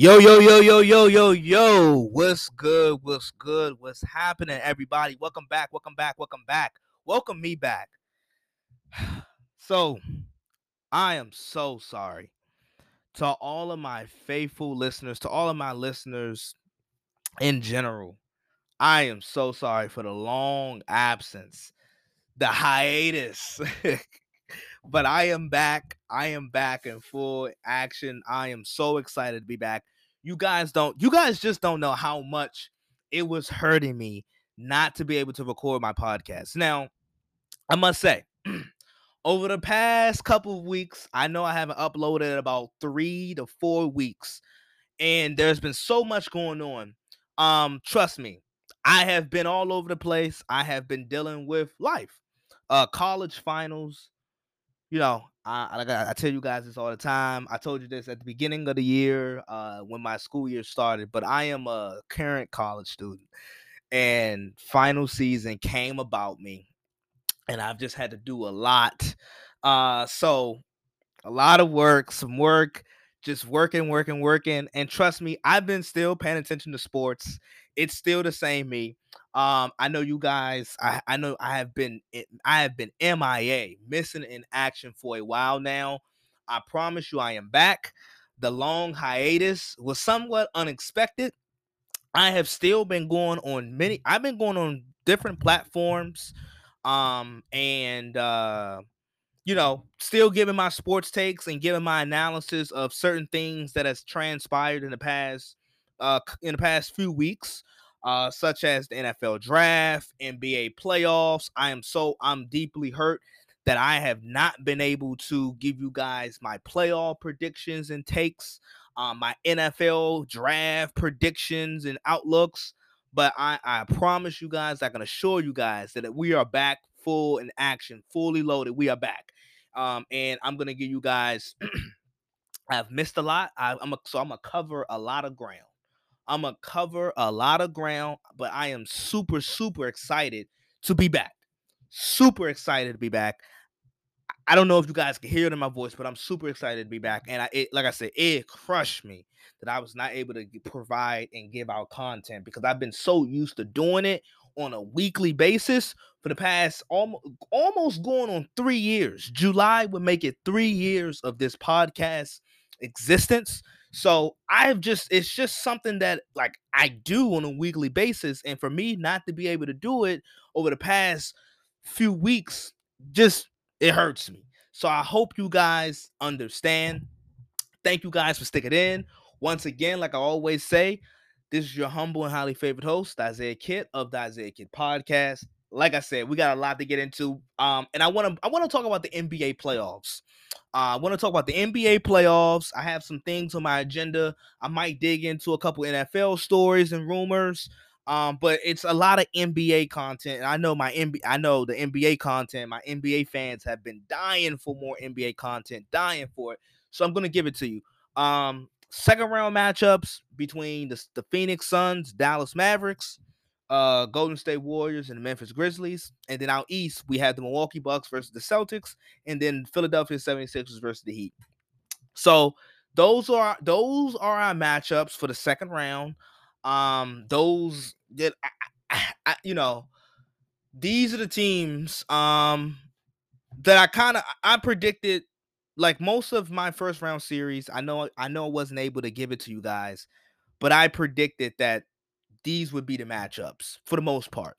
Yo, yo, yo, yo, yo, yo, yo. What's good? What's good? What's happening, everybody? Welcome back. Welcome back. Welcome back. Welcome me back. So, I am so sorry to all of my faithful listeners, to all of my listeners in general. I am so sorry for the long absence, the hiatus. but I am back. I am back in full action. I am so excited to be back. You guys don't, you guys just don't know how much it was hurting me not to be able to record my podcast. Now, I must say, over the past couple of weeks, I know I haven't uploaded in about three to four weeks, and there's been so much going on. Um, trust me, I have been all over the place. I have been dealing with life, uh, college finals. You know, I like I, I tell you guys this all the time. I told you this at the beginning of the year, uh, when my school year started. But I am a current college student, and final season came about me and I've just had to do a lot. Uh, so a lot of work, some work, just working, working, working. And trust me, I've been still paying attention to sports. It's still the same me. Um, I know you guys. I, I know I have been I have been MIA, missing in action for a while now. I promise you, I am back. The long hiatus was somewhat unexpected. I have still been going on many. I've been going on different platforms um and uh you know still giving my sports takes and giving my analysis of certain things that has transpired in the past uh in the past few weeks uh such as the NFL draft, NBA playoffs. I am so I'm deeply hurt that I have not been able to give you guys my playoff predictions and takes, um, my NFL draft predictions and outlooks. But I, I promise you guys, I can assure you guys that we are back full in action, fully loaded. We are back. Um, and I'm gonna give you guys. I've missed a lot. I, am a, so I'm gonna cover a lot of ground. I'm gonna cover a lot of ground, but I am super super excited to be back. Super excited to be back. I don't know if you guys can hear it in my voice, but I'm super excited to be back. And I, it, like I said, it crushed me that I was not able to provide and give out content because I've been so used to doing it on a weekly basis for the past almost almost going on three years. July would make it three years of this podcast existence. So I've just it's just something that like I do on a weekly basis. And for me not to be able to do it over the past few weeks, just it hurts me. So I hope you guys understand. Thank you guys for sticking in. Once again, like I always say, this is your humble and highly favorite host, Isaiah Kit of the Isaiah Kit Podcast. Like I said, we got a lot to get into. Um, and I want to I want to talk about the NBA playoffs. Uh, I want to talk about the NBA playoffs. I have some things on my agenda. I might dig into a couple NFL stories and rumors. Um, but it's a lot of NBA content. And I know my NBA, I know the NBA content. My NBA fans have been dying for more NBA content, dying for it. So I'm gonna give it to you. Um, second round matchups between the, the Phoenix Suns, Dallas Mavericks, uh, Golden State Warriors, and the Memphis Grizzlies. And then out east, we have the Milwaukee Bucks versus the Celtics, and then Philadelphia 76ers versus the Heat. So those are those are our matchups for the second round. Um, those that I, I, you know, these are the teams um that I kind of I predicted like most of my first round series. I know I know I wasn't able to give it to you guys, but I predicted that these would be the matchups for the most part.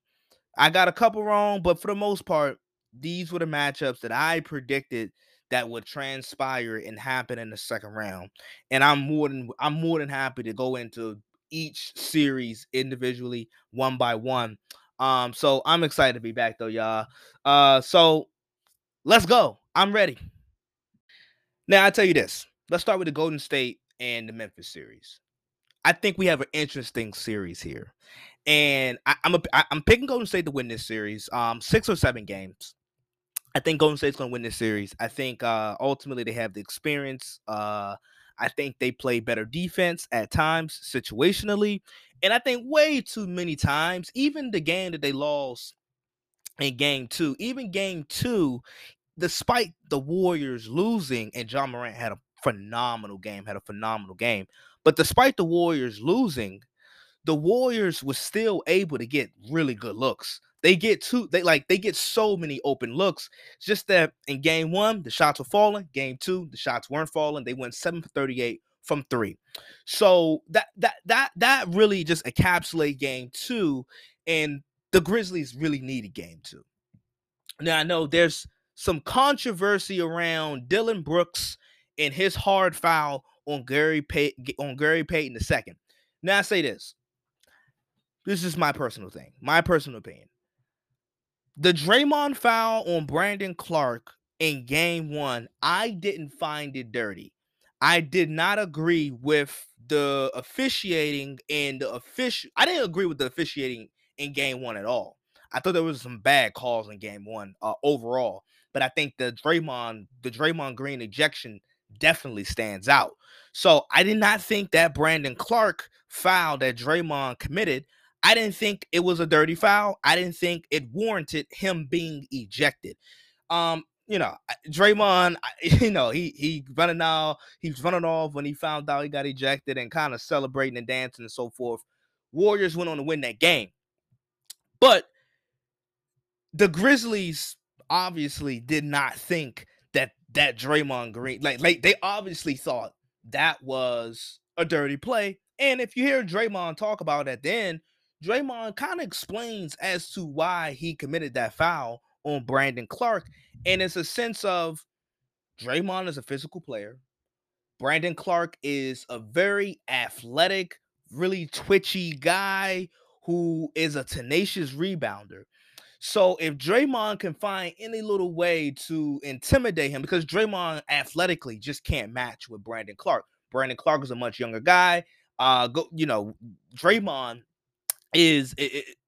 I got a couple wrong, but for the most part, these were the matchups that I predicted that would transpire and happen in the second round. And I'm more than I'm more than happy to go into each series individually, one by one. Um, so I'm excited to be back though, y'all. Uh, so let's go. I'm ready. Now I tell you this. Let's start with the Golden State and the Memphis series. I think we have an interesting series here, and I, I'm a, I, I'm picking Golden State to win this series. Um, six or seven games. I think Golden State's going to win this series. I think uh, ultimately they have the experience. Uh, I think they play better defense at times, situationally. And I think way too many times, even the game that they lost in game two, even game two, despite the Warriors losing and Ja Morant had a phenomenal game, had a phenomenal game. But despite the Warriors losing, the Warriors were still able to get really good looks. They get two, they like they get so many open looks. It's just that in game one, the shots were falling. Game two, the shots weren't falling. They went seven for 38 from three. So that that that that really just encapsulate game two. And the Grizzlies really needed game two. Now I know there's some controversy around Dillon Brooks and his hard foul on Gary Pay- on Gary Payton. Now I say this. This is my personal thing, my personal opinion. The Draymond foul on Brandon Clarke in game one, I didn't find it dirty. I did not agree with the officiating and the official. I didn't agree with the officiating in game one at all. I thought there was some bad calls in game one uh, overall, but I think the Draymond, the Draymond Green ejection definitely stands out. So I did not think that Brandon Clarke foul that Draymond committed. I didn't think it was a dirty foul. I didn't think it warranted him being ejected. Um, you know, Draymond, you know, he he running out, he's running off when he found out he got ejected and kind of celebrating and dancing and so forth. Warriors went on to win that game. But the Grizzlies obviously did not think that that Draymond Green, like, like they obviously thought that was a dirty play. And if you hear Draymond talk about it then Draymond kind of explains as to why he committed that foul on Brandon Clarke. And it's a sense of Draymond is a physical player. Brandon Clarke is a very athletic, really twitchy guy who is a tenacious rebounder. So if Draymond can find any little way to intimidate him, because Draymond athletically just can't match with Brandon Clarke. Brandon Clarke is a much younger guy. Uh, go, you know, Draymond is,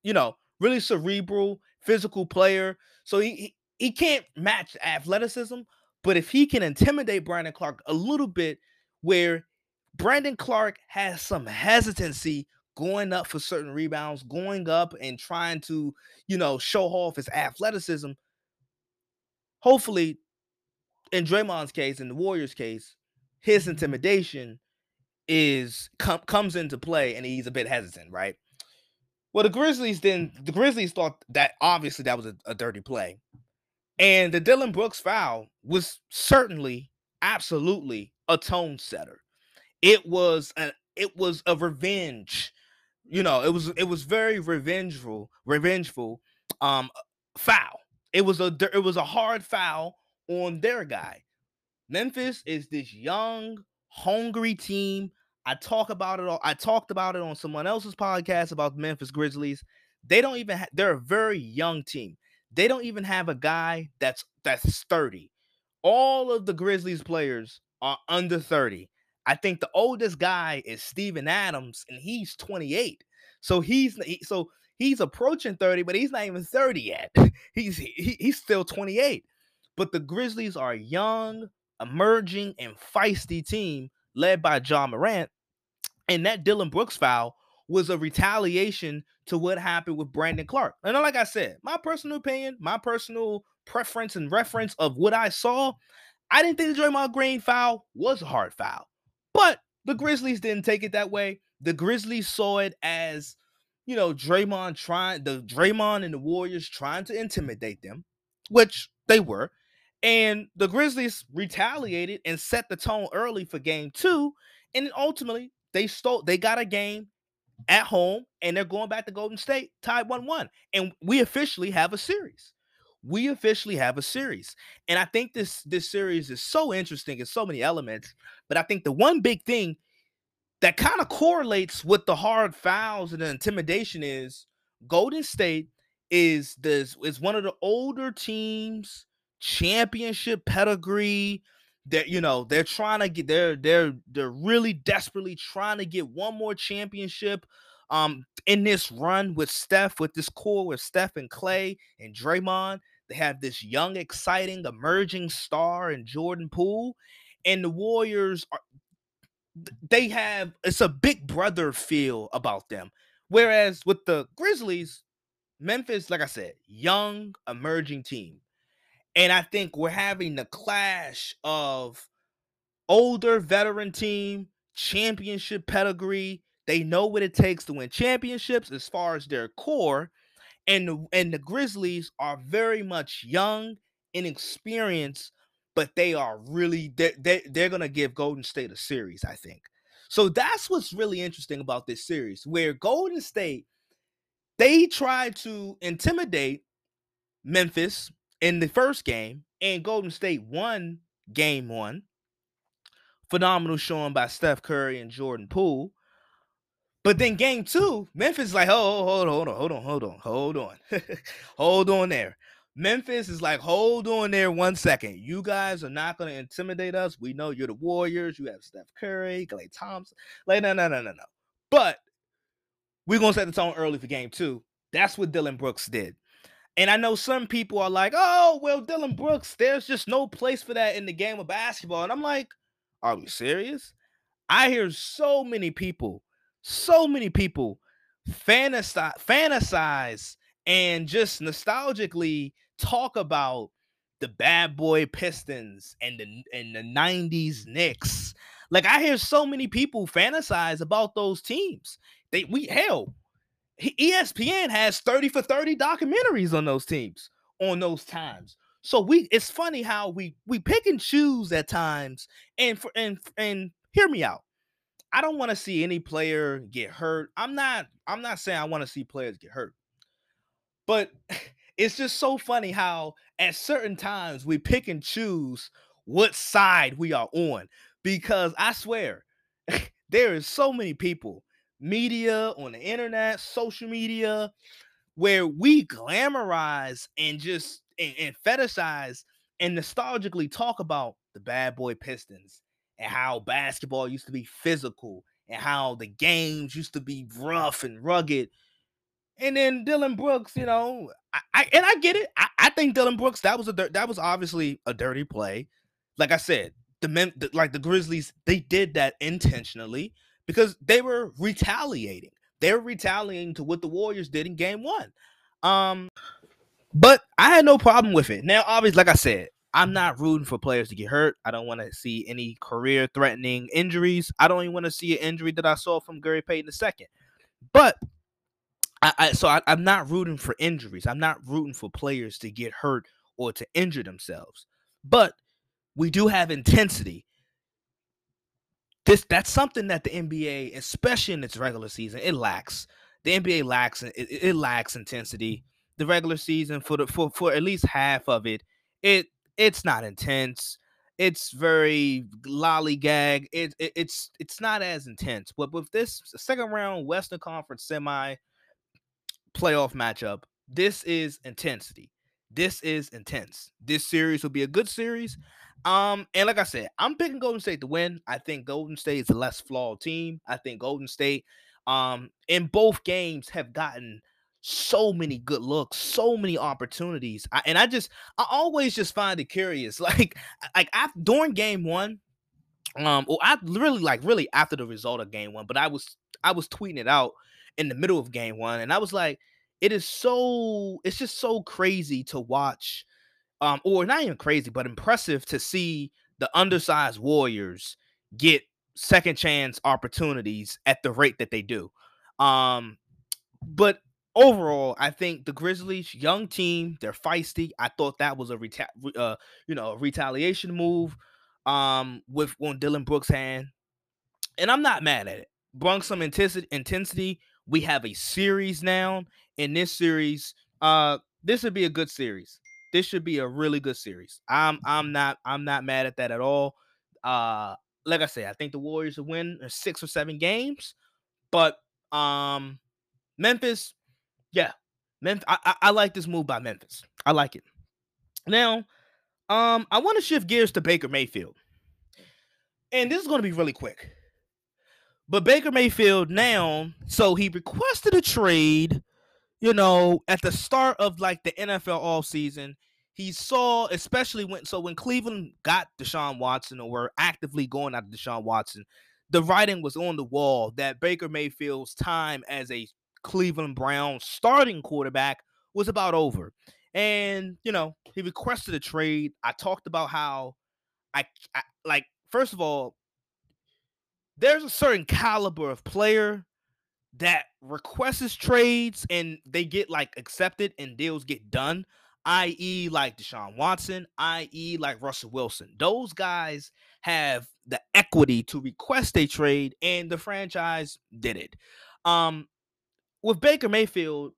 you know, really cerebral, physical player. So he, he he can't match athleticism, but if he can intimidate Brandon Clarke a little bit, where Brandon Clarke has some hesitancy going up for certain rebounds, going up and trying to, you know, show off his athleticism. Hopefully, in Draymond's case, in the Warriors' case, his intimidation is com- comes into play and he's a bit hesitant, right? Well, the Grizzlies then the Grizzlies thought that obviously that was a, a dirty play. And the Dillon Brooks foul was certainly, absolutely a tone setter. It was a it was a revenge you know, it was it was very revengeful, revengeful um foul. It was a it was a hard foul on their guy. Memphis is this young, hungry team. I talk about it all. I talked about it on someone else's podcast about the Memphis Grizzlies. They don't even ha- they're a very young team. They don't even have a guy that's that's 30. All of the Grizzlies players are under 30. I think the oldest guy is Steven Adams, and he's 28. So he's so he's approaching 30, but he's not even 30 yet. he's he, he's still 28. But the Grizzlies are a young, emerging, and feisty team led by Ja Morant. And that Dillon Brooks foul was a retaliation to what happened with Brandon Clarke. And like I said, my personal opinion, my personal preference and reference of what I saw, I didn't think the Draymond Green foul was a hard foul. But the Grizzlies didn't take it that way. The Grizzlies saw it as, you know, Draymond trying the Draymond and the Warriors trying to intimidate them, which they were. And the Grizzlies retaliated and set the tone early for game two. And ultimately, they stole, they got a game at home and they're going back to Golden State, tied 1 1. And we officially have a series we officially have a series. And I think this this series is so interesting in so many elements. But I think the one big thing that kind of correlates with the hard fouls and the intimidation is Golden State is this is one of the older teams, championship pedigree. That you know they're trying to get they're they're they're really desperately trying to get one more championship um in this run with Steph, with this core with Steph and Klay and Draymond. They have this young, exciting, emerging star in Jordan Poole. And the Warriors are they have it's a big brother feel about them. Whereas with the Grizzlies, Memphis, like I said, young, emerging team. And I think we're having the clash of older veteran team, championship pedigree. They know what it takes to win championships as far as their core. And the, and the Grizzlies are very much young, inexperienced, but they are really they're, they're, they're gonna give Golden State a series, I think. So that's what's really interesting about this series, where Golden State they tried to intimidate Memphis in the first game, and Golden State won game one. Phenomenal showing by Steph Curry and Jordan Poole. But then game two, Memphis is like, oh, hold on, hold on, hold on, hold on, hold on, hold on there. Memphis is like, hold on there one second. You guys are not going to intimidate us. We know you're the Warriors. You have Steph Curry, Klay Thompson. Like, no, no, no, no, no. But we're going to set the tone early for game two. That's what Dillon Brooks did. And I know some people are like, oh, well, Dillon Brooks, there's just no place for that in the game of basketball. And I'm like, are we serious? I hear so many people, so many people fantasize, fantasize and just nostalgically talk about the bad boy Pistons and the and the 90s Knicks. Like I hear so many people fantasize about those teams. They we hell, ESPN has 30 for 30 documentaries on those teams on those times. So we it's funny how we we pick and choose at times and for and and hear me out. I don't want to see any player get hurt. I'm not I'm not saying I want to see players get hurt. But it's just so funny how at certain times we pick and choose what side we are on because I swear there is so many people, media on the internet, social media, where we glamorize and just and, and fetishize and nostalgically talk about the bad boy Pistons and how basketball used to be physical and how the games used to be rough and rugged and then Dillon Brooks, you know, I, I and I get it. I, I, think Dillon Brooks that was a that was obviously a dirty play. Like I said, the men the, like the Grizzlies, they did that intentionally because they were retaliating. They were retaliating to what the Warriors did in Game One. Um, but I had no problem with it. Now, obviously, like I said, I'm not rooting for players to get hurt. I don't want to see any career threatening injuries. I don't even want to see an injury that I saw from Gary Payton II. But I, I so I, I'm not rooting for injuries. I'm not rooting for players to get hurt or to injure themselves. But we do have intensity. This that's something that the NBA, especially in its regular season, it lacks. The NBA lacks it, it lacks intensity. The regular season for the for, for at least half of it, it it's not intense. It's very lollygag. It, it it's it's not as intense. But with this second round Western Conference semi, playoff matchup. This is intensity. This is intense. This series will be a good series. Um, and like I said, I'm picking Golden State to win. I think Golden State is a less flawed team. I think Golden State, um, in both games have gotten so many good looks, so many opportunities. I, and I just, I always just find it curious. Like, like after during game one, um, well, I really like really after the result of game one, but I was I was tweeting it out in the middle of game one, and I was like, it is so it's just so crazy to watch, um, or not even crazy, but impressive to see the undersized Warriors get second chance opportunities at the rate that they do. Um, but overall, I think the Grizzlies, young team, they're feisty. I thought that was a reta- uh, you know, retaliation move um with on Dillon Brooks' hand. And I'm not mad at it. Brung some intensity intensity we have a series now. In this series, uh, this would be a good series. This should be a really good series. I'm I'm not I'm not mad at that at all. Uh, like I said, I think the Warriors will win six or seven games, but um, Memphis, yeah, Memphis. I, I, I like this move by Memphis. I like it. Now, um, I want to shift gears to Baker Mayfield, and this is going to be really quick. But Baker Mayfield now, so he requested a trade, you know, at the start of like the NFL all season. He saw, especially when so when Cleveland got Deshaun Watson or were actively going after Deshaun Watson, the writing was on the wall that Baker Mayfield's time as a Cleveland Brown starting quarterback was about over. And, you know, he requested a trade. I talked about how I, I like first of all, there's a certain caliber of player that requests trades and they get like accepted and deals get done, i.e., like Deshaun Watson, i.e., like Russell Wilson. Those guys have the equity to request a trade, and the franchise did it. Um, with Baker Mayfield,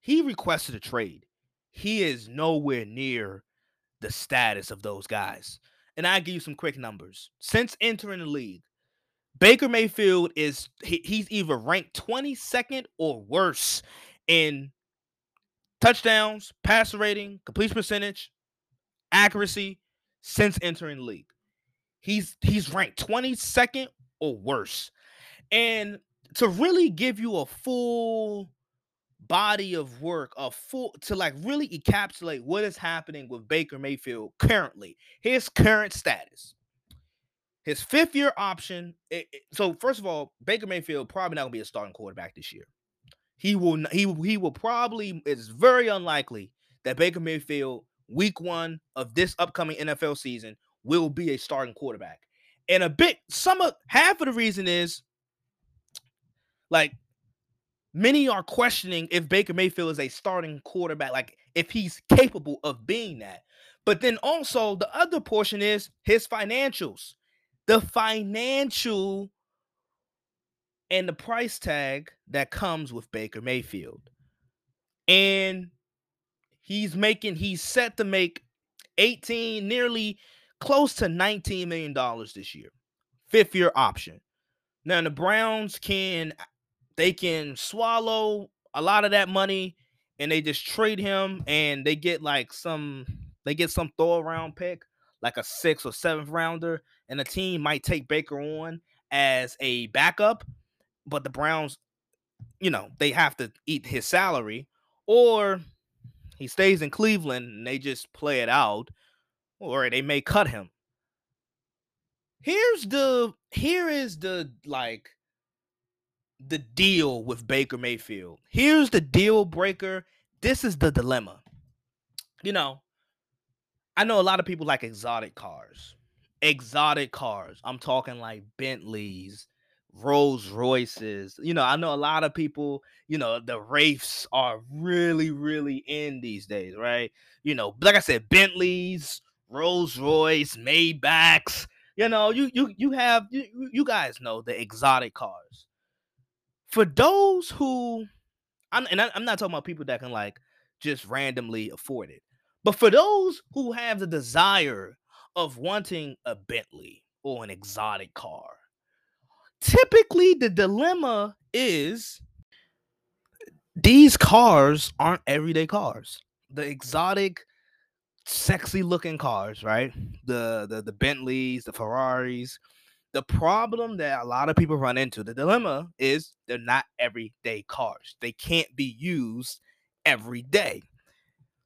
he requested a trade. He is nowhere near the status of those guys. And I give you some quick numbers. Since entering the league, Baker Mayfield is he, he's either ranked 22nd or worse in touchdowns, passer rating, completion percentage, accuracy since entering the league. He's he's ranked 22nd or worse. And to really give you a full body of work, a full to like really encapsulate what is happening with Baker Mayfield currently, his current status. His fifth year option. It, it, so first of all, Baker Mayfield probably not gonna be a starting quarterback this year. He will he he will probably. It's very unlikely that Baker Mayfield week one of this upcoming NFL season will be a starting quarterback. And a bit some of half of the reason is like many are questioning if Baker Mayfield is a starting quarterback, like if he's capable of being that. But then also the other portion is his financials the financial and the price tag that comes with Baker Mayfield. And he's making, he's set to make 18, nearly close to 19 million dollars this year. Fifth year option. Now the Browns can they can swallow a lot of that money and they just trade him and they get like some they get some throw around pick like a sixth or seventh rounder, and the team might take Baker on as a backup, but the Browns, you know, they have to eat his salary, or he stays in Cleveland and they just play it out, or they may cut him. Here's the here is the like the deal with Baker Mayfield. Here's the deal breaker. This is the dilemma. You know, I know a lot of people like exotic cars. Exotic cars. I'm talking like Bentleys, Rolls Royces. You know, I know a lot of people, you know, the Wraiths are really, really in these days, right? You know, like I said, Bentleys, Rolls Royce, Maybachs. You know, you you you have you, you guys know the exotic cars. For those who I'm and I'm not talking about people that can like just randomly afford it. But for those who have the desire of wanting a Bentley or an exotic car, typically the dilemma is these cars aren't everyday cars. The exotic, sexy looking cars, right? The the the Bentleys, the Ferraris. The problem that a lot of people run into, the dilemma is they're not everyday cars. They can't be used every day.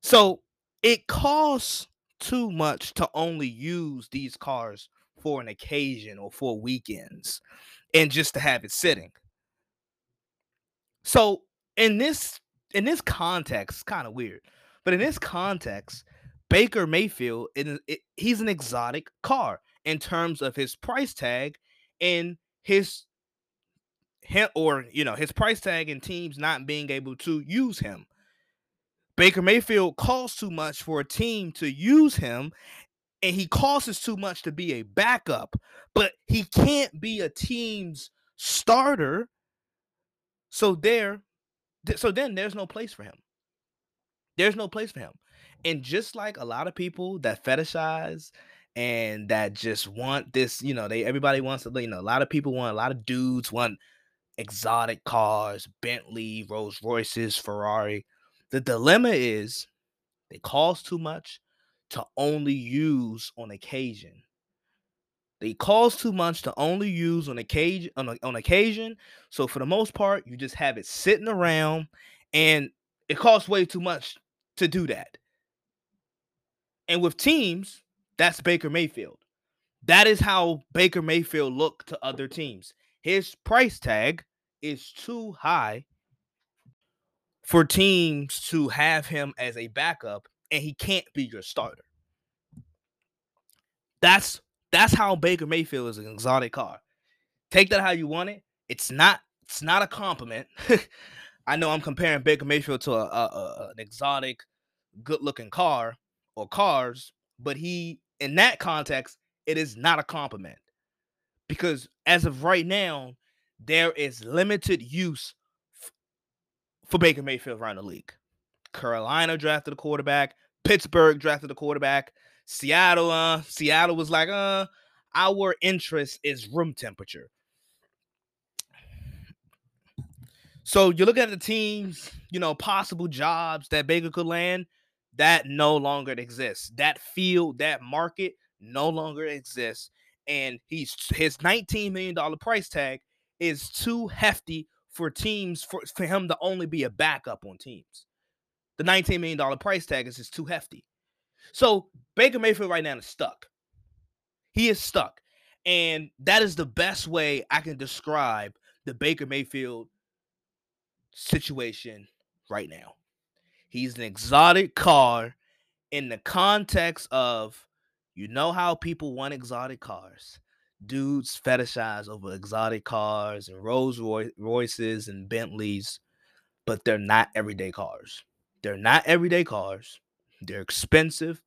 So it costs too much to only use these cars for an occasion or for weekends and just to have it sitting. So in this in this context, it's kind of weird, but in this context, Baker Mayfield it, it, he's an exotic car in terms of his price tag and his him or you know his price tag and teams not being able to use him. Baker Mayfield costs too much for a team to use him, and he costs too much to be a backup, but he can't be a team's starter. So there, so then there's no place for him. There's no place for him. And just like a lot of people that fetishize and that just want this, you know, they everybody wants to, you know, a lot of people want a lot of dudes want exotic cars, Bentley, Rolls Royces, Ferrari. The dilemma is they cost too much to only use on occasion. They cost too much to only use on occasion on, on occasion. So for the most part, you just have it sitting around and it costs way too much to do that. And with teams, that's Baker Mayfield. That is how Baker Mayfield look to other teams. His price tag is too high for teams to have him as a backup and he can't be your starter. That's That's how Baker Mayfield is an exotic car. Take that how you want it. It's not. It's not a compliment. I know I'm comparing Baker Mayfield to a, a, a an exotic, good-looking car or cars, but he, in that context, it is not a compliment because as of right now, there is limited use f- for Baker Mayfield around the league. Carolina drafted a quarterback. Pittsburgh drafted a quarterback. Seattle, uh, Seattle was like, uh, our interest is room temperature. So you look at the teams, you know, possible jobs that Baker could land, that no longer exists. That field, that market no longer exists. And he's his $19 million price tag is too hefty for teams for, for him to only be a backup on teams. The $19 million price tag is just too hefty. So Baker Mayfield right now is stuck. He is stuck. And that is the best way I can describe the Baker Mayfield situation right now. He's an exotic car in the context of you know how people want exotic cars. Dudes fetishize over exotic cars and Rolls Royces and Bentleys, but they're not everyday cars. They're not everyday cars. They're expensive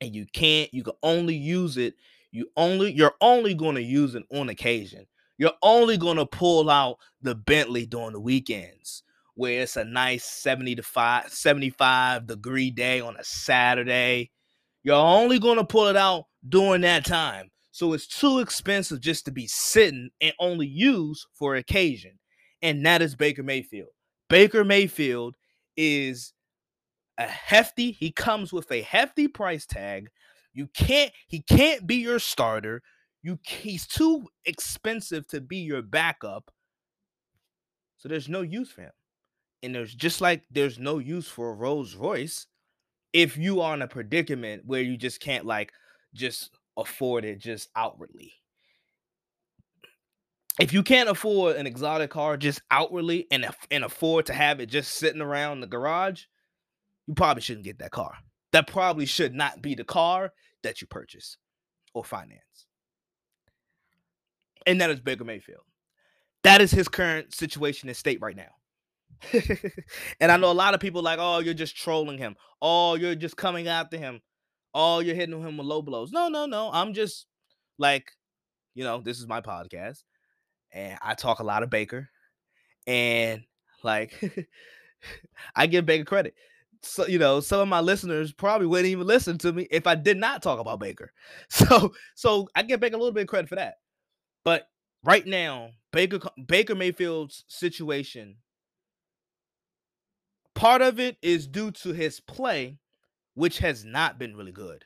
and you can't you can only use it you only you're only going to use it on occasion. You're only going to pull out the Bentley during the weekends where it's a nice 70 to 5 75 degree day on a Saturday. You're only going to pull it out during that time. So it's too expensive just to be sitting and only use for occasion. And that is Baker Mayfield. Baker Mayfield is a hefty, he comes with a hefty price tag. You can't, he can't be your starter. You he's too expensive to be your backup. So there's no use for him. And there's just like there's no use for a Rolls Royce if you are in a predicament where you just can't like just afford it just outwardly. If you can't afford an exotic car just outwardly and, and afford to have it just sitting around the garage, you probably shouldn't get that car. That probably should not be the car that you purchase or finance. And that is Baker Mayfield. That is his current situation in state right now. and I know a lot of people like, oh, you're just trolling him. Oh, you're just coming after him. Oh, you're hitting him with low blows. No, no, no. I'm just like, you know, this is my podcast. And I talk a lot of Baker. And like I give Baker credit so you know some of my listeners probably wouldn't even listen to me if I did not talk about Baker. So so I give Baker a little bit of credit for that. But right now, Baker Baker Mayfield's situation part of it is due to his play which has not been really good.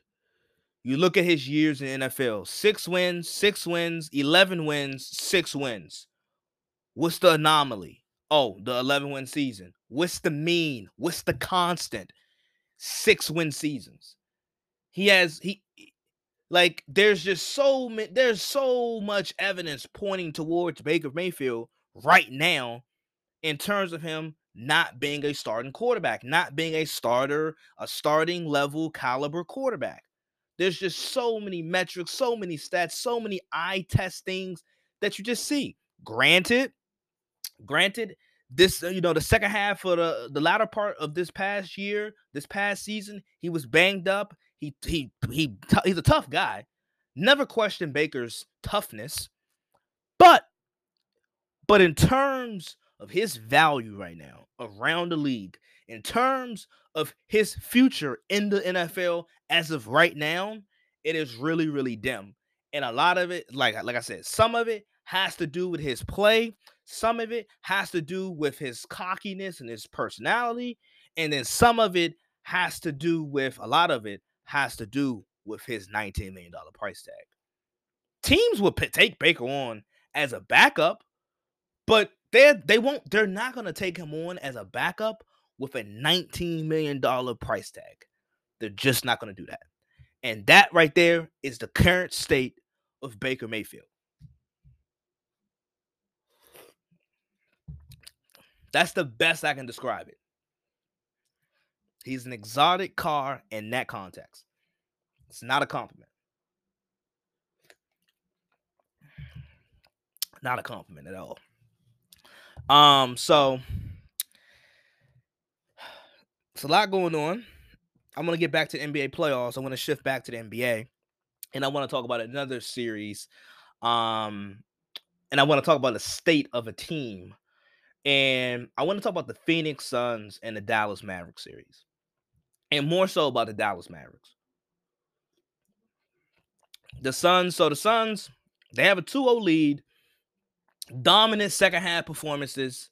You look at his years in NFL, 6 wins, 6 wins, 11 wins, 6 wins. What's the anomaly? Oh, the 11 win season. What's the mean? What's the constant? Six win seasons. He has he like there's just so many there's so much evidence pointing towards Baker Mayfield right now in terms of him not being a starting quarterback, not being a starter, a starting level caliber quarterback. There's just so many metrics, so many stats, so many eye test things that you just see. Granted, granted, this uh, you know the second half of the the latter part of this past year, this past season, he was banged up. He he he he's a tough guy. Never questioned Baker's toughness, but but in terms of his value right now around the league, in terms of his future in the NFL as of right now, it is really really dim. And a lot of it, like like I said, some of it has to do with his play. Some of it has to do with his cockiness and his personality. And then some of it has to do with a lot of it has to do with his $19 million price tag. Teams will take Baker on as a backup, but they they won't they're not going to take him on as a backup with a 19 million dollar price tag. They're just not going to do that. And that right there is the current state of Baker Mayfield. That's the best I can describe it. He's an exotic car in that context. It's not a compliment. Not a compliment at all. Um, so it's a lot going on. I'm gonna get back to NBA playoffs. I'm gonna shift back to the NBA, and I want to talk about another series. Um, and I want to talk about the state of a team, and I want to talk about the Phoenix Suns and the Dallas Mavericks series, and more so about the Dallas Mavericks. The Suns, so the Suns, they have a 2-0 lead, dominant second half performances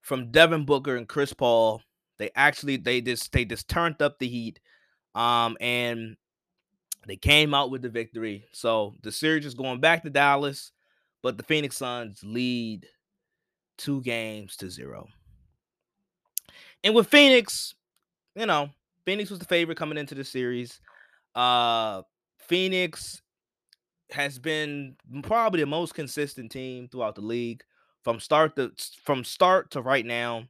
from Devin Booker and Chris Paul they actually they just they just turned up the heat, um, and they came out with the victory. So the series is going back to Dallas, but the Phoenix Suns lead two games to zero. And with Phoenix, you know, Phoenix was the favorite coming into the series. Uh Phoenix has been probably the most consistent team throughout the league from start to from start to right now.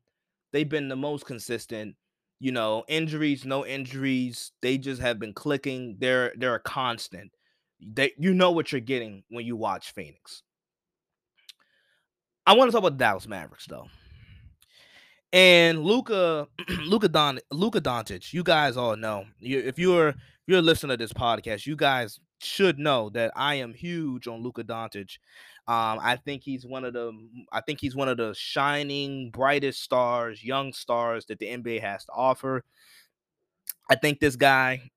They've been the most consistent. You know, injuries, no injuries. They just have been clicking. They're they're a constant. They you know what you're getting when you watch Phoenix. I want to talk about Dallas Mavericks though. And Luka, Luka Don, Luka Doncic, you guys all know. You, if you're if you're listening to this podcast, you guys should know that I am huge on Luka Doncic. Um, I think he's one of the I think he's one of the shining, brightest stars, young stars that the NBA has to offer. I think this guy,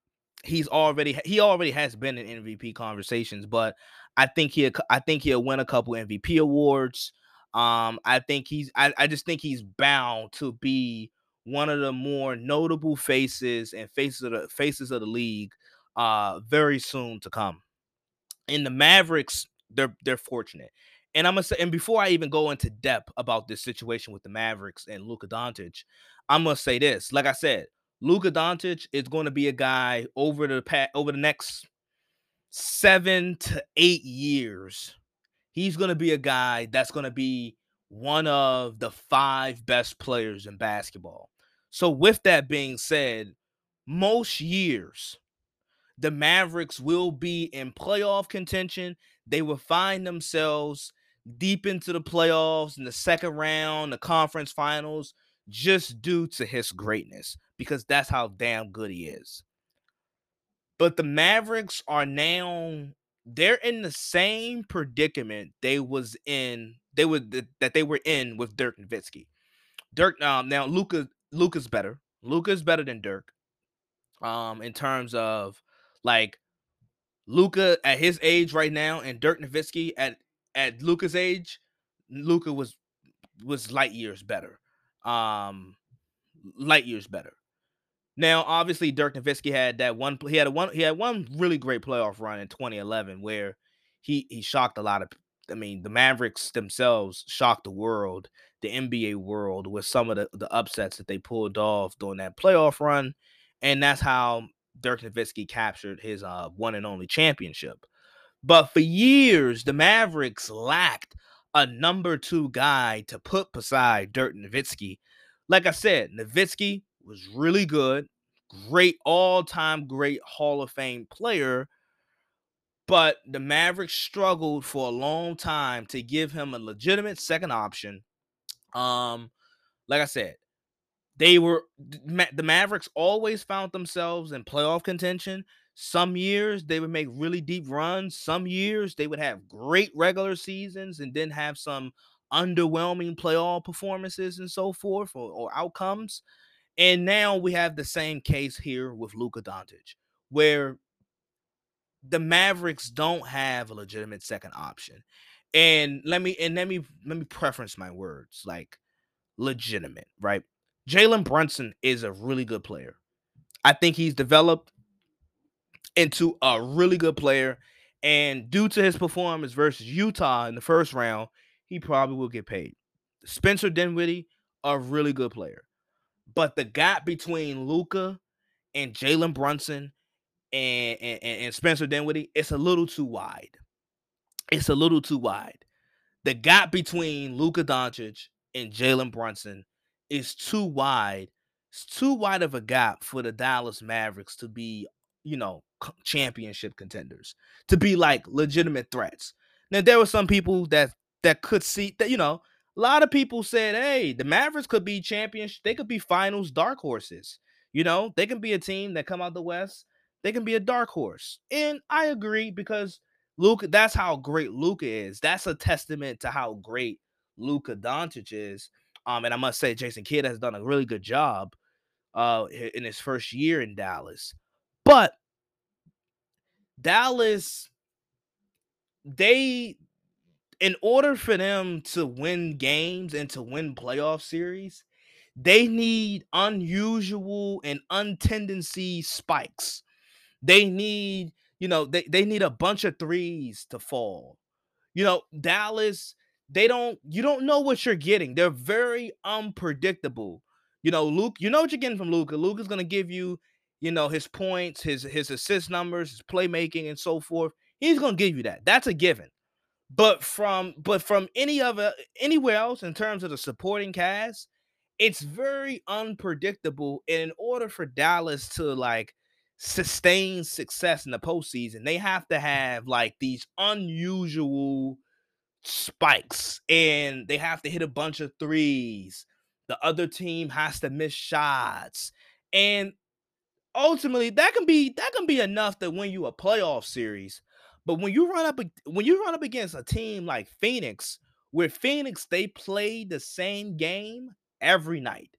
he's already he already has been in MVP conversations, but I think he I think he'll win a couple MVP awards. Um, I think he's I, I just think he's bound to be one of the more notable faces and faces of the faces of the league uh very soon to come. In the Mavericks, they're they're fortunate. And I'm gonna say, and before I even go into depth about this situation with the Mavericks and Luka Doncic, I'm gonna say this. Like I said, Luka Doncic is going to be a guy over the past, over the next seven to eight years. He's going to be a guy that's going to be one of the five best players in basketball. So, with that being said, most years the Mavericks will be in playoff contention they will find themselves deep into the playoffs in the second round, the conference finals, just due to his greatness, because that's how damn good he is. But the Mavericks are now they're in the same predicament they was in they were that they were in with Dirk Nowitzki. Dirk um, now Luka Luka's better. Luka's better than Dirk. Um in terms of like Luka at his age right now and Dirk Nowitzki at at Luka's age, Luka was was light years better. Um light years better. Now, obviously, Dirk Nowitzki had that one. He had a one. He had one really great playoff run in 2011 where he he shocked a lot of. I mean, the Mavericks themselves shocked the world, the NBA world, with some of the the upsets that they pulled off during that playoff run, and that's how Dirk Nowitzki captured his uh, one and only championship. But for years, the Mavericks lacked a number two guy to put beside Dirk Nowitzki. Like I said, Nowitzki was really good, great all time great Hall of Fame player. But the Mavericks struggled for a long time to give him a legitimate second option. Um, like I said, they were the Mavericks always found themselves in playoff contention. Some years they would make really deep runs. Some years they would have great regular seasons and then have some underwhelming playoff performances and so forth or, or outcomes. And now we have the same case here with Luka Doncic, where the Mavericks don't have a legitimate second option. And let me and let me let me preference my words like legitimate, right? Jalen Brunson is a really good player. I think he's developed into a really good player. And due to his performance versus Utah in the first round, he probably will get paid. Spencer Dinwiddie, a really good player. But the gap between Luka and Jalen Brunson and, and, and Spencer Dinwiddie, it's a little too wide. It's a little too wide. The gap between Luka Doncic and Jalen Brunson is too wide. It's too wide of a gap for the Dallas Mavericks to be, you know, championship contenders, to be like legitimate threats. Now there were some people that that could see that you know a lot of people said, hey, the Mavericks could be champions. They could be finals dark horses. You know, they can be a team that come out the West. They can be a dark horse. And I agree because Luka, that's how great Luka is. That's a testament to how great Luka Doncic is. Um, and I must say, Jason Kidd has done a really good job uh in his first year in Dallas. But Dallas, they in order for them to win games and to win playoff series, they need unusual and untendency spikes. They need, you know, they, they need a bunch of threes to fall. You know, Dallas, they don't, you don't know what you're getting. They're very unpredictable. You know, Luke, you know what you're getting from Luka. Luke is gonna give you, you know, his points, his his assist numbers, his playmaking, and so forth. He's gonna give you that. That's a given. But from but from any other anywhere else in terms of the supporting cast, it's very unpredictable. And in order for Dallas to like sustain success in the postseason, they have to have like these unusual spikes and they have to hit a bunch of threes. The other team has to miss shots. And ultimately that can be that can be enough to win you a playoff series. But when you run up when you run up against a team like Phoenix, where Phoenix they play the same game every night.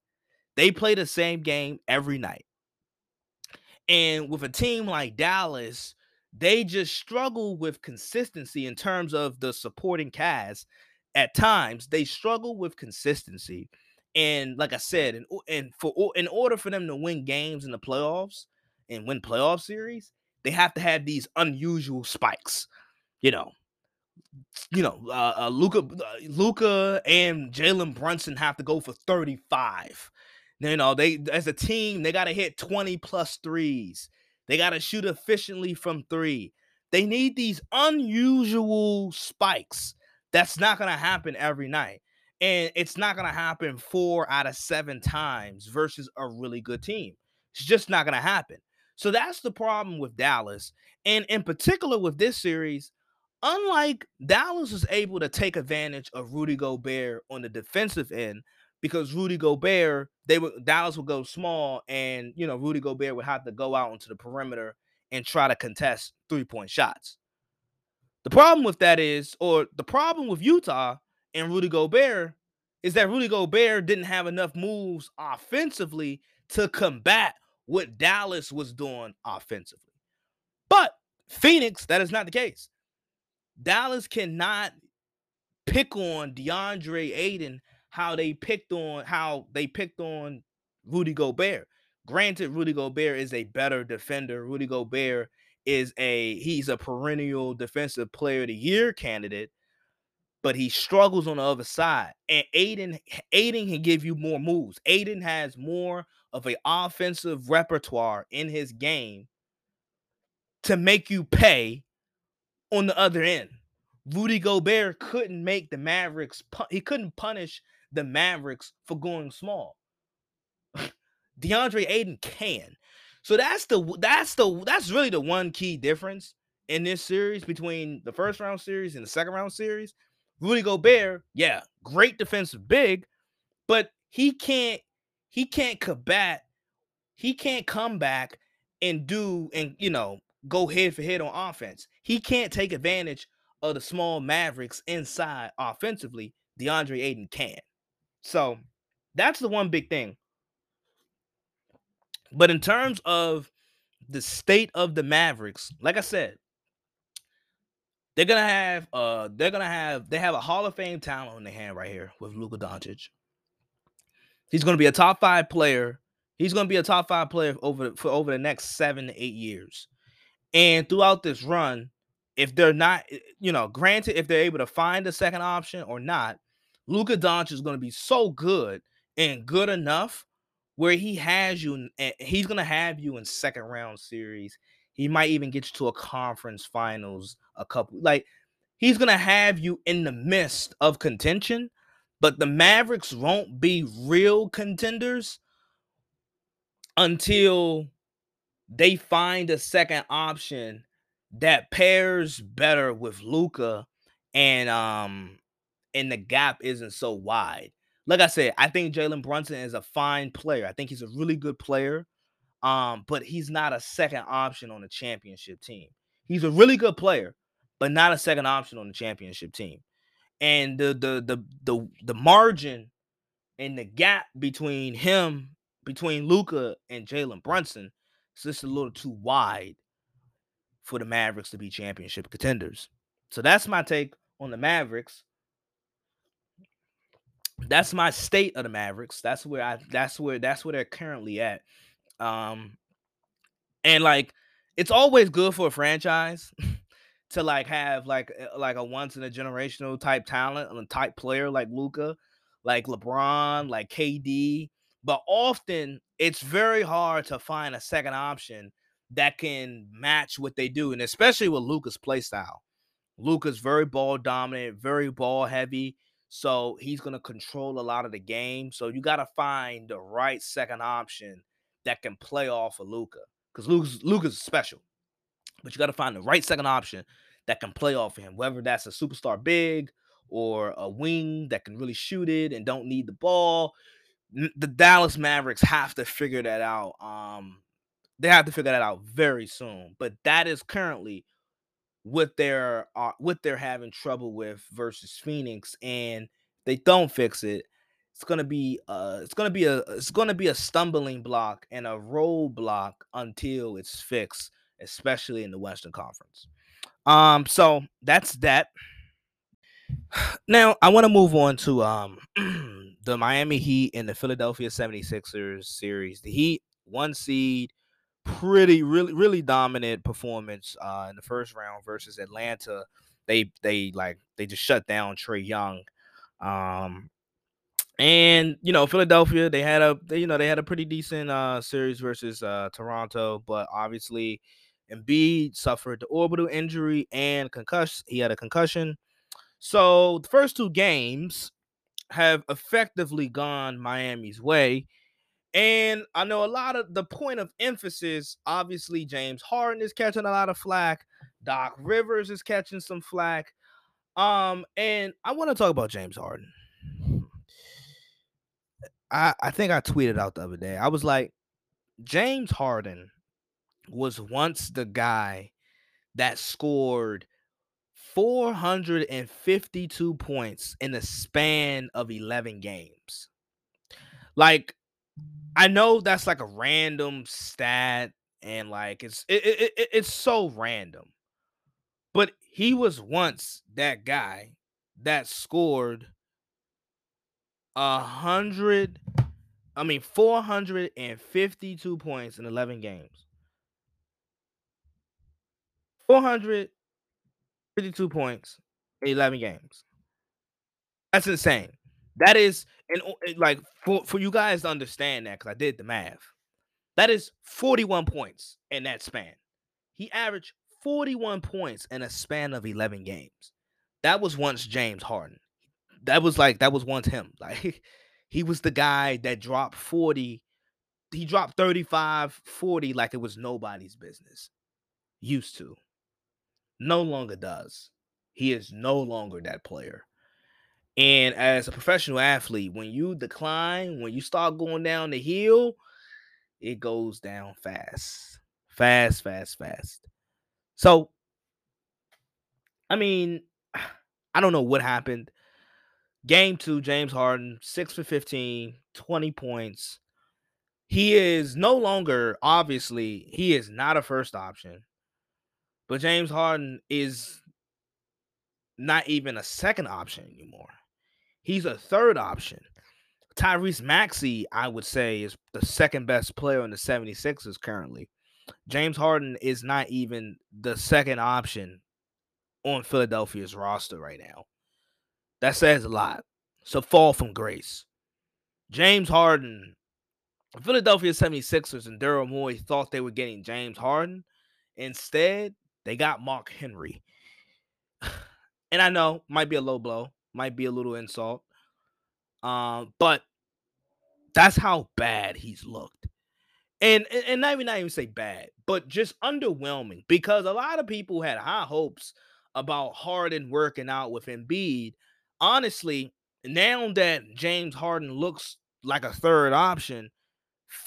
They play the same game every night. And with a team like Dallas, they just struggle with consistency in terms of the supporting cast. At times, they struggle with consistency. And like I said, and and for in order for them to win games in the playoffs and win playoff series, they have to have these unusual spikes. You know, you know, uh, uh Luka, uh, Luka and Jalen Brunson have to go for 35. You know, they as a team, they got to hit 20 plus threes. They got to shoot efficiently from three. They need these unusual spikes. That's not going to happen every night. And it's not going to happen four out of seven times versus a really good team. It's just not going to happen. So that's the problem with Dallas. And in particular with this series, unlike Dallas was able to take advantage of Rudy Gobert on the defensive end because Rudy Gobert, they would Dallas would go small and you know Rudy Gobert would have to go out onto the perimeter and try to contest three-point shots. The problem with that is, or the problem with Utah and Rudy Gobert is that Rudy Gobert didn't have enough moves offensively to combat what Dallas was doing offensively. But Phoenix, that is not the case. Dallas cannot pick on DeAndre Ayton how they picked on how they picked on Rudy Gobert. Granted, Rudy Gobert is a better defender. Rudy Gobert is a he's a perennial defensive player of the year candidate, but he struggles on the other side. And Ayton, Ayton can give you more moves. Ayton has more of an offensive repertoire in his game to make you pay on the other end. Rudy Gobert couldn't make the Mavericks, he couldn't punish the Mavericks for going small. DeAndre Ayton can. So that's the that's the that's really the one key difference in this series between the first round series and the second round series. Rudy Gobert, yeah, great defensive big, but he can't he can't combat he can't come back and do and you know go head for head on offense. He can't take advantage of the small Mavericks inside offensively. DeAndre Ayton can. So that's the one big thing. But in terms of the state of the Mavericks, like I said, they're gonna have uh they're gonna have they have a Hall of Fame talent in their hand right here with Luka Doncic. He's gonna be a top five player. He's gonna be a top five player over for over the next seven to eight years. And throughout this run, if they're not, eh, you know, granted, if they're able to find a second option or not, Luka Doncic is going to be so good and good enough where he has you, and he's going to have you in second round series. He might even get you to a conference finals, a couple like he's going to have you in the midst of contention, but the Mavericks won't be real contenders until they find a second option that pairs better with Luka and um and the gap isn't so wide. Like I said, I think Jalen Brunson is a fine player. I think he's a really good player. Um, but he's not a second option on a championship team. He's a really good player, but not a second option on the championship team. And the the the the the margin and the gap between him, between Luka and Jalen Brunson, is just a little too wide for the Mavericks to be championship contenders. So that's my take on the Mavericks. That's my state of the Mavericks. That's where I that's where that's where they're currently at. Um and like it's always good for a franchise to like have like eh, like a once in a generational type talent and a type player like Luka, like LeBron, like KD. But often it's very hard to find a second option that can match what they do, and especially with Luka's play style. Luka's very ball dominant, very ball heavy. So he's going to control a lot of the game. So you got to find the right second option that can play off of Luka because Luka's Luka's special. But you got to find the right second option that can play off of him, whether that's a superstar big or a wing that can really shoot it and don't need the ball. The Dallas Mavericks have to figure that out. Um, they have to figure that out very soon. But that is currently what they're uh, what they're having trouble with versus Phoenix, and they don't fix it. It's gonna be uh it's gonna be a it's gonna be a stumbling block and a roadblock until it's fixed, especially in the Western Conference. Um, so that's that. Now I want to move on to um the Miami Heat and the Philadelphia 76ers series. The Heat, one seed, pretty really really dominant performance uh in the first round versus Atlanta. They they like they just shut down Trae Young. Um and you know Philadelphia they had a they, you know they had a pretty decent uh series versus uh Toronto, but obviously Embiid suffered the orbital injury and concussion. He had a concussion. So the first two games have effectively gone Miami's way. And I know a lot of the point of emphasis, obviously, James Harden is catching a lot of flack. Doc Rivers is catching some flack. Um, and I want to talk about James Harden. I, I think I tweeted out the other day. I was like, James Harden was once the guy that scored 452 points in the span of 11 games. Like I know that's like a random stat and like it's it, it, it, it's so random. But he was once that guy that scored a hundred, I mean 452 points in 11 games. 452 points in 11 games. That's insane. That is, and like for, for you guys to understand that, because I did the math, that is 41 points in that span. He averaged 41 points in a span of 11 games. That was once James Harden. That was like, that was once him. Like, he was the guy that dropped 40. He dropped 35, 40 like it was nobody's business. Used to. No longer does. He is no longer that player. And as a professional athlete, when you decline, when you start going down the hill, it goes down fast. Fast, fast, fast. So, I mean, I don't know what happened. Game two, James Harden, 6 for 15, 20 points. He is no longer, obviously, he is not a first option. But James Harden is not even a second option anymore. He's a third option. Tyrese Maxey, I would say, is the second best player in the 76ers currently. James Harden is not even the second option on Philadelphia's roster right now. That says a lot. A fall from grace. James Harden, Philadelphia 76ers and Daryl Morey thought they were getting James Harden. Instead, they got Mark Henry. And I know might be a low blow, might be a little insult. Um, but that's how bad he's looked. And, and not even not even say bad, but just underwhelming because a lot of people had high hopes about Harden working out with Embiid. honestly, now that James Harden looks like a third option,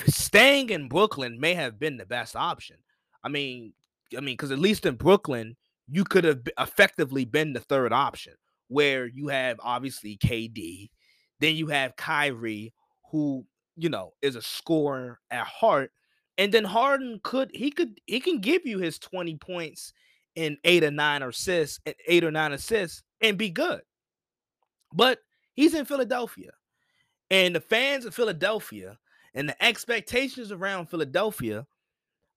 staying in Brooklyn may have been the best option. I mean, I mean, because at least in Brooklyn, you could have effectively been the third option, where you have obviously KD, then you have Kyrie, who you know is a scorer at heart, and then Harden could he could he can give you his twenty points and eight or nine assists, eight or nine assists, and be good. But he's in Philadelphia, and the fans of Philadelphia and the expectations around Philadelphia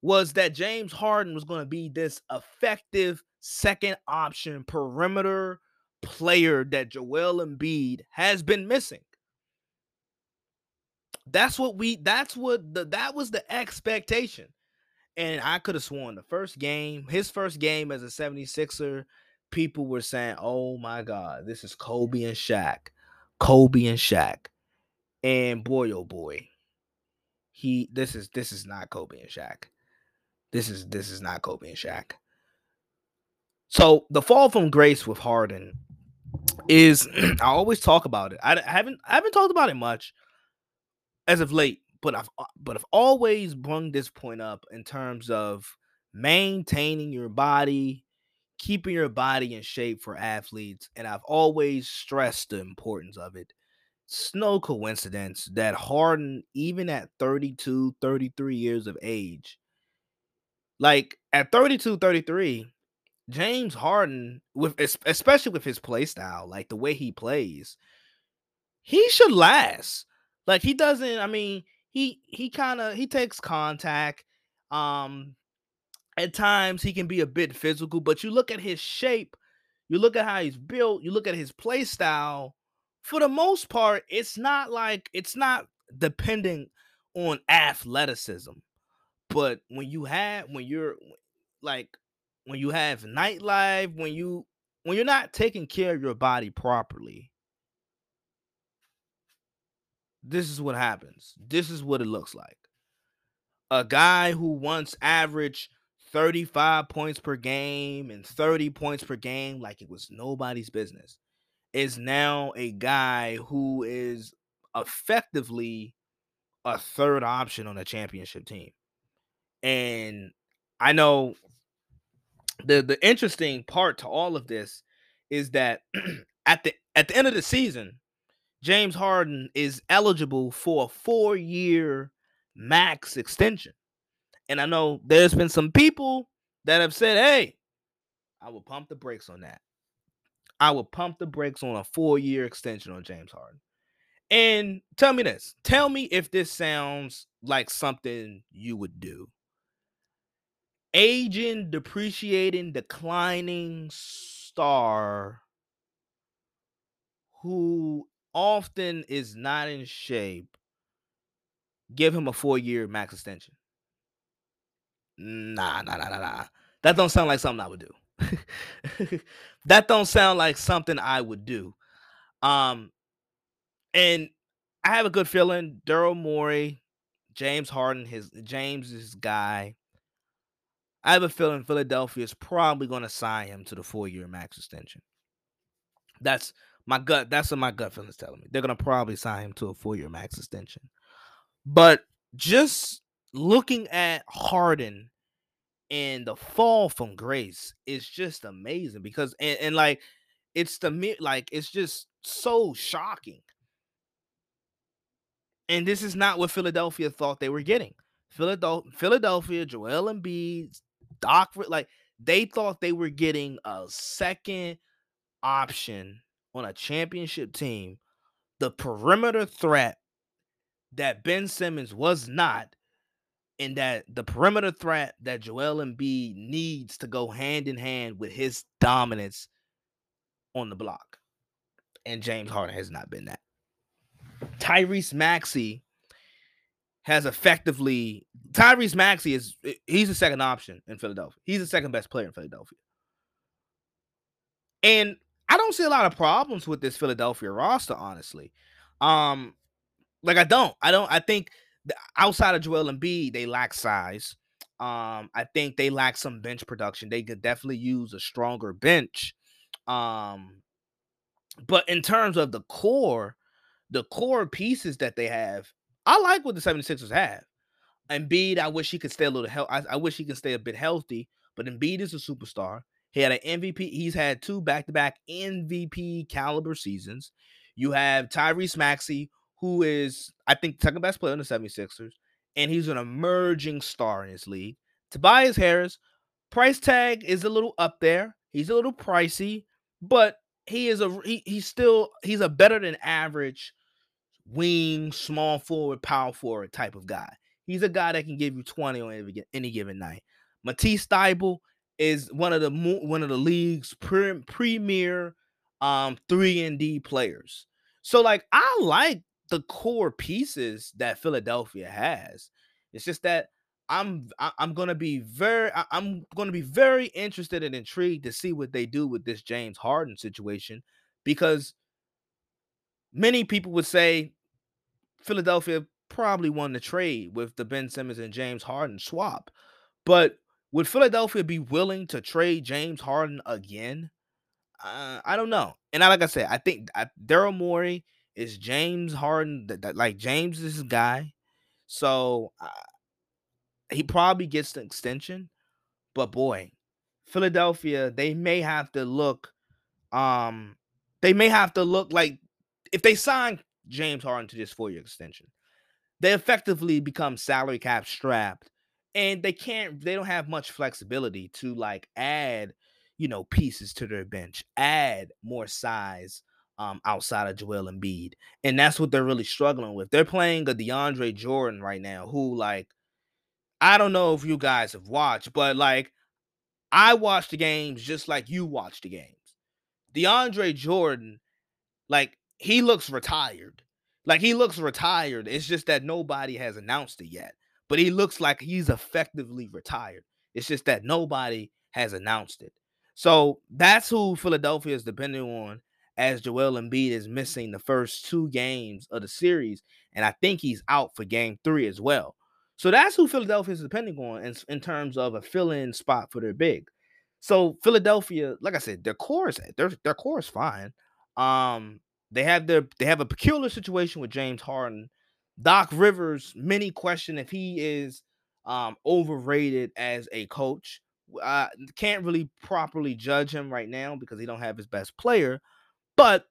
was that James Harden was going to be this effective second option perimeter player that Joel Embiid has been missing. That's what we that's what the that was the expectation. And I could have sworn the first game, his first game as a 76er, people were saying, "Oh my god, this is Kobe and Shaq." Kobe and Shaq. And boy oh boy, he this is this is not Kobe and Shaq. This is this is not Kobe and Shaq. So the fall from grace with Harden is I always talk about it. I, haven't I haven't talked about it much as of late, but I've uh, but I've always brung this point up in terms of maintaining your body, keeping your body in shape for athletes, and I've always stressed the importance of it. It's no coincidence that Harden, even at 32, 33 years of age, like at 32, 33, James Harden, with especially with his play style, like the way he plays, he should last. Like he doesn't, I mean, he he kind of he takes contact. Um at times he can be a bit physical, but you look at his shape, you look at how he's built, you look at his play style, for the most part, it's not like it's not depending on athleticism. But when you have when you're like when you have nightlife, when you when you're not taking care of your body properly, this is what happens. This is what it looks like. A guy who once averaged 35 points per game and 30 points per game like it was nobody's business is now a guy who is effectively a third option on a championship team. And I know the the interesting part to all of this is that at the at the end of the season, James Harden is eligible for a 4-year max extension. And I know there's been some people that have said, "Hey, I will pump the brakes on that." I would pump the brakes on a four year extension on James Harden. And tell me this tell me if this sounds like something you would do. Aging, depreciating, declining star who often is not in shape, give him a four year max extension. Nah, nah, nah, nah, nah. That don't sound like something I would do. that don't sound like something I would do. Um, and I have a good feeling Daryl Morey, James Harden, his James his guy. I have a feeling Philadelphia is probably going to sign him to the four year max extension. That's my gut. That's what my gut feeling is telling me. They're going to probably sign him to a four year max extension. But just looking at Harden and the fall from grace is just amazing because and, and like it's the like it's just so shocking and this is not what Philadelphia thought they were getting. Philadelphia, Philadelphia, Joel Embiid, Doc, like they thought they were getting a second option on a championship team, the perimeter threat that Ben Simmons was not, and that the perimeter threat that Joel Embiid needs to go hand in hand with his dominance on the block. And James Harden has not been that. Tyrese Maxey has effectively Tyrese Maxey is he's the second option in Philadelphia. He's the second best player in Philadelphia. And I don't see a lot of problems with this Philadelphia roster, honestly. Um, like I don't. I don't. I think outside of Joel Embiid, they lack size. Um, I think they lack some bench production. They could definitely use a stronger bench. Um, But in terms of the core, the core pieces that they have, I like what the 76ers have. Embiid, I wish he could stay a little health. I, I wish he could stay a bit healthy, but Embiid is a superstar. He had an MVP. He's had two back-to-back MVP caliber seasons. You have Tyrese Maxey, who is, I think, second best player in the 76ers, and he's an emerging star in this league. Tobias Harris, price tag is a little up there. He's a little pricey, but he is a he, he's still he's a better than average wing, small forward, power forward type of guy. He's a guy that can give you 20 on any, given night. Matisse Thybulle is one of the one of the league's pre- premier um 3 and D players. So like I like the core pieces that Philadelphia has. It's just that I'm I'm gonna be very I'm gonna be very interested and intrigued to see what they do with this James Harden situation because many people would say Philadelphia probably won the trade with the Ben Simmons and James Harden swap. But would Philadelphia be willing to trade James Harden again? Uh, I don't know. And I, like I said, I think Daryl Morey is James Harden. That, that, like James is his guy, so uh, he probably gets the extension. But boy, Philadelphia, they may have to look. Um, they may have to look like if they sign James Harden to this four year extension, they effectively become salary cap strapped and they can't they don't have much flexibility to like add you know pieces to their bench add more size um outside of Joel Embiid and that's what they're really struggling with. They're playing a DeAndre Jordan right now who like I don't know if you guys have watched but like I watch the games just like you watch the games. DeAndre Jordan like he looks retired like he looks retired. It's just that nobody has announced it yet. But he looks like he's effectively retired. It's just that nobody has announced it. So that's who Philadelphia is depending on as Joel Embiid is missing the first two games of the series. And I think he's out for game three as well. So that's who Philadelphia is depending on in, in terms of a fill-in spot for their big. So Philadelphia, like I said, their core is their their core is fine. Um, they have their they have a peculiar situation with James Harden. Doc Rivers, many question if he is um, overrated as a coach. I can't really properly judge him right now because he don't have his best player, but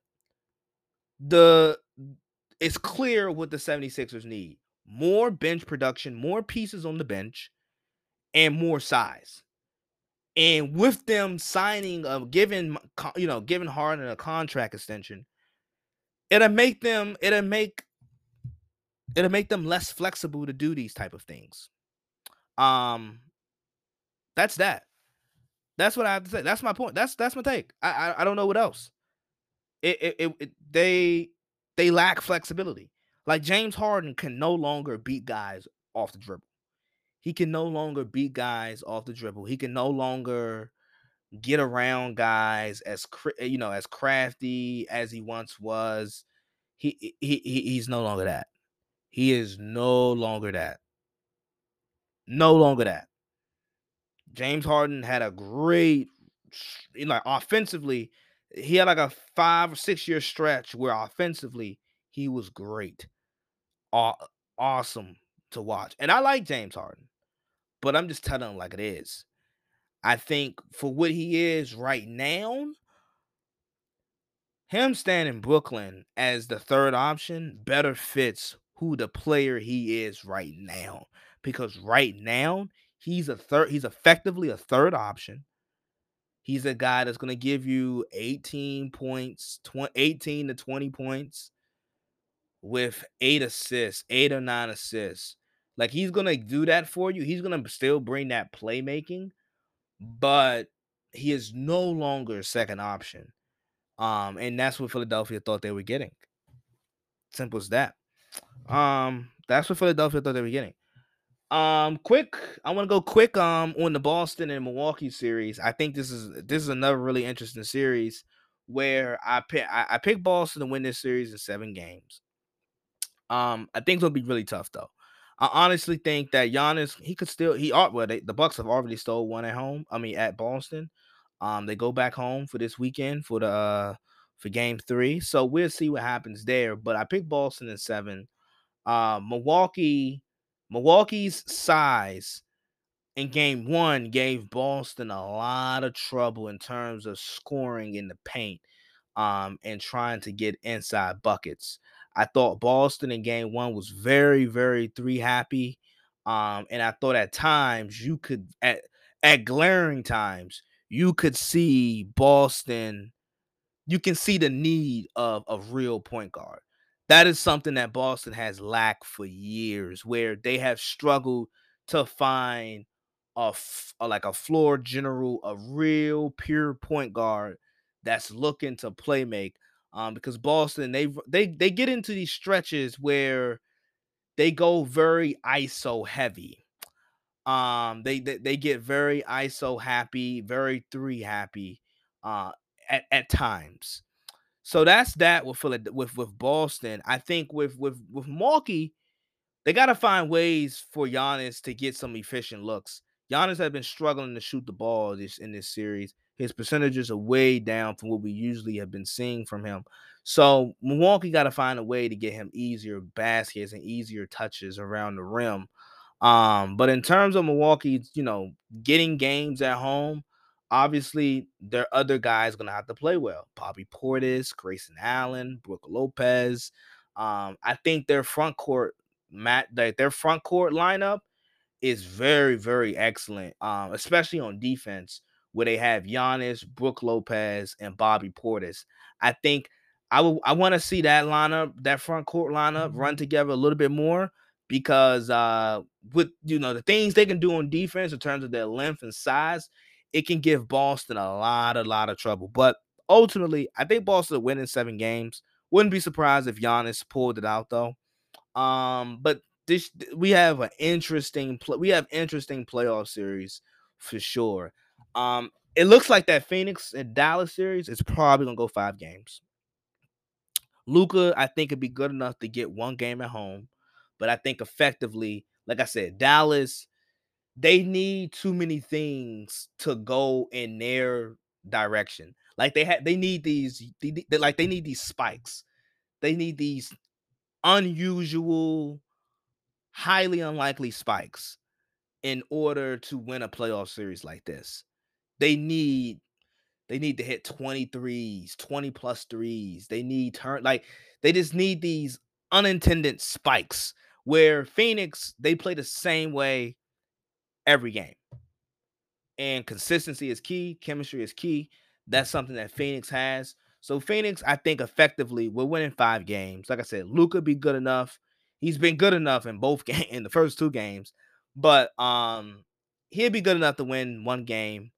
the it's clear what the 76ers need. More bench production, more pieces on the bench, and more size. And with them signing of giving you know, giving Harden a contract extension, it'll make them it'll make it'll make them less flexible to do these type of things. Um that's that. That's what i have to say. That's my point. That's that's my take. I i, I don't know what else. It, it, it, it they they lack flexibility. Like james harden can no longer beat guys off the dribble. He can no longer beat guys off the dribble. He can no longer get around guys as eh, you know as crafty as he once was. He, he he he's no longer that. He is no longer that. No longer that. James Harden had a great like offensively, he had like a five or six year stretch where offensively he was great. Aw- awesome to watch. And I like James Harden, but I'm just telling him like it is. I think for what he is right now, him staying in Brooklyn as the third option better fits who the player he is right now. Because right now, he's a third, he's effectively a third option. He's a guy that's going to give you 18 points, 20, 18 to 20 points with eight assists, eight or nine assists. Like he's going to do that for you. He's going to still bring that playmaking, but he is no longer second option. Um, and that's what Philadelphia thought they were getting. Simple as that. Um, that's what Philadelphia thought they were getting. Um, quick, I want to go quick um on the Boston and Milwaukee series. I think this is this is another really interesting series where I pick I, I picked Boston to win this series in seven games. Um, I think it'll be really tough though. I honestly think that Giannis he could still he ought well they, the Bucks have already stole one at home. I mean at Boston. Um, they go back home for this weekend for the uh, for game three. So we'll see what happens there. But I picked Boston in seven. Uh, Milwaukee, Milwaukee's size in game one gave Boston a lot of trouble in terms of scoring in the paint um, and trying to get inside buckets. I thought Boston in game one was very, very three happy. Um, and I thought at times you could at at glaring times you could see Boston, you can see the need of a real point guard. That is something that Boston has lacked for years, where they have struggled to find a, f- a like a floor general, a real pure point guard that's looking to play make. Um, because Boston they they they get into these stretches where they go very ISO heavy. Um, they they, they get very ISO happy, very three happy, uh, at, at times. So that's that with with with Boston. I think with with with Milwaukee, they got to find ways for Giannis to get some efficient looks. Giannis has been struggling to shoot the ball this in this series. His percentages are way down from what we usually have been seeing from him. So Milwaukee got to find a way to get him easier baskets and easier touches around the rim. Um, but in terms of Milwaukee, you know, getting games at home, obviously their other guys gonna have to play well. Bobby Portis, Grayson Allen, Brook Lopez. Um, I think their front court, Matt, their front court lineup is very, very excellent, um, especially on defense, where they have Giannis, Brook Lopez, and Bobby Portis. I think I would I want to see that lineup, that front court lineup, run together a little bit more because uh with you know the things they can do on defense in terms of their length and size, it can give Boston a lot, a lot of trouble. But ultimately, I think Boston will win in seven games. Wouldn't be surprised if Giannis pulled it out though. Um, but this we have an interesting play. We have interesting playoff series for sure. Um, it looks like that Phoenix and Dallas series is probably gonna go five games. Luka, I think, would be good enough to get one game at home, but I think effectively, like I said, Dallas, they need too many things to go in their direction. Like they had, they need these, they, they, like they need these spikes. They need these unusual highly unlikely spikes in order to win a playoff series like this. They need they need to hit 23s, 20 plus threes. They need turn like they just need these unintended spikes where Phoenix they play the same way every game. And consistency is key, chemistry is key. That's something that Phoenix has. So Phoenix, I think effectively, we're winning five games. Like I said, Luka be good enough he's been good enough in both game in the first two games, but um he'll be good enough to win one game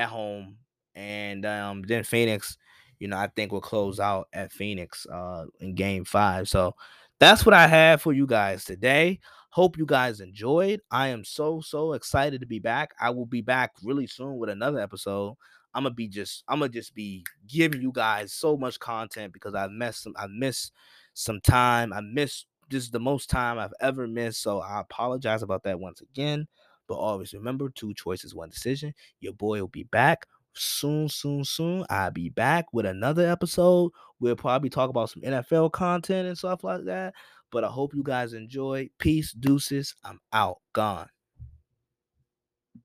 at home, and um then Phoenix, you know, I think will close out at Phoenix uh in game five. So that's what I have for you guys today. Hope you guys enjoyed. I am so so excited to be back. I will be back really soon with another episode. I'm gonna be just I'm gonna just be giving you guys so much content because I missed some I missed some time. I missed this is the most time I've ever missed. So I apologize about that once again. But always remember two choices, one decision. Your boy will be back soon, soon, soon. I'll be back with another episode. We'll probably talk about some NFL content and stuff like that. But I hope you guys enjoy. Peace, deuces. I'm out. Gone.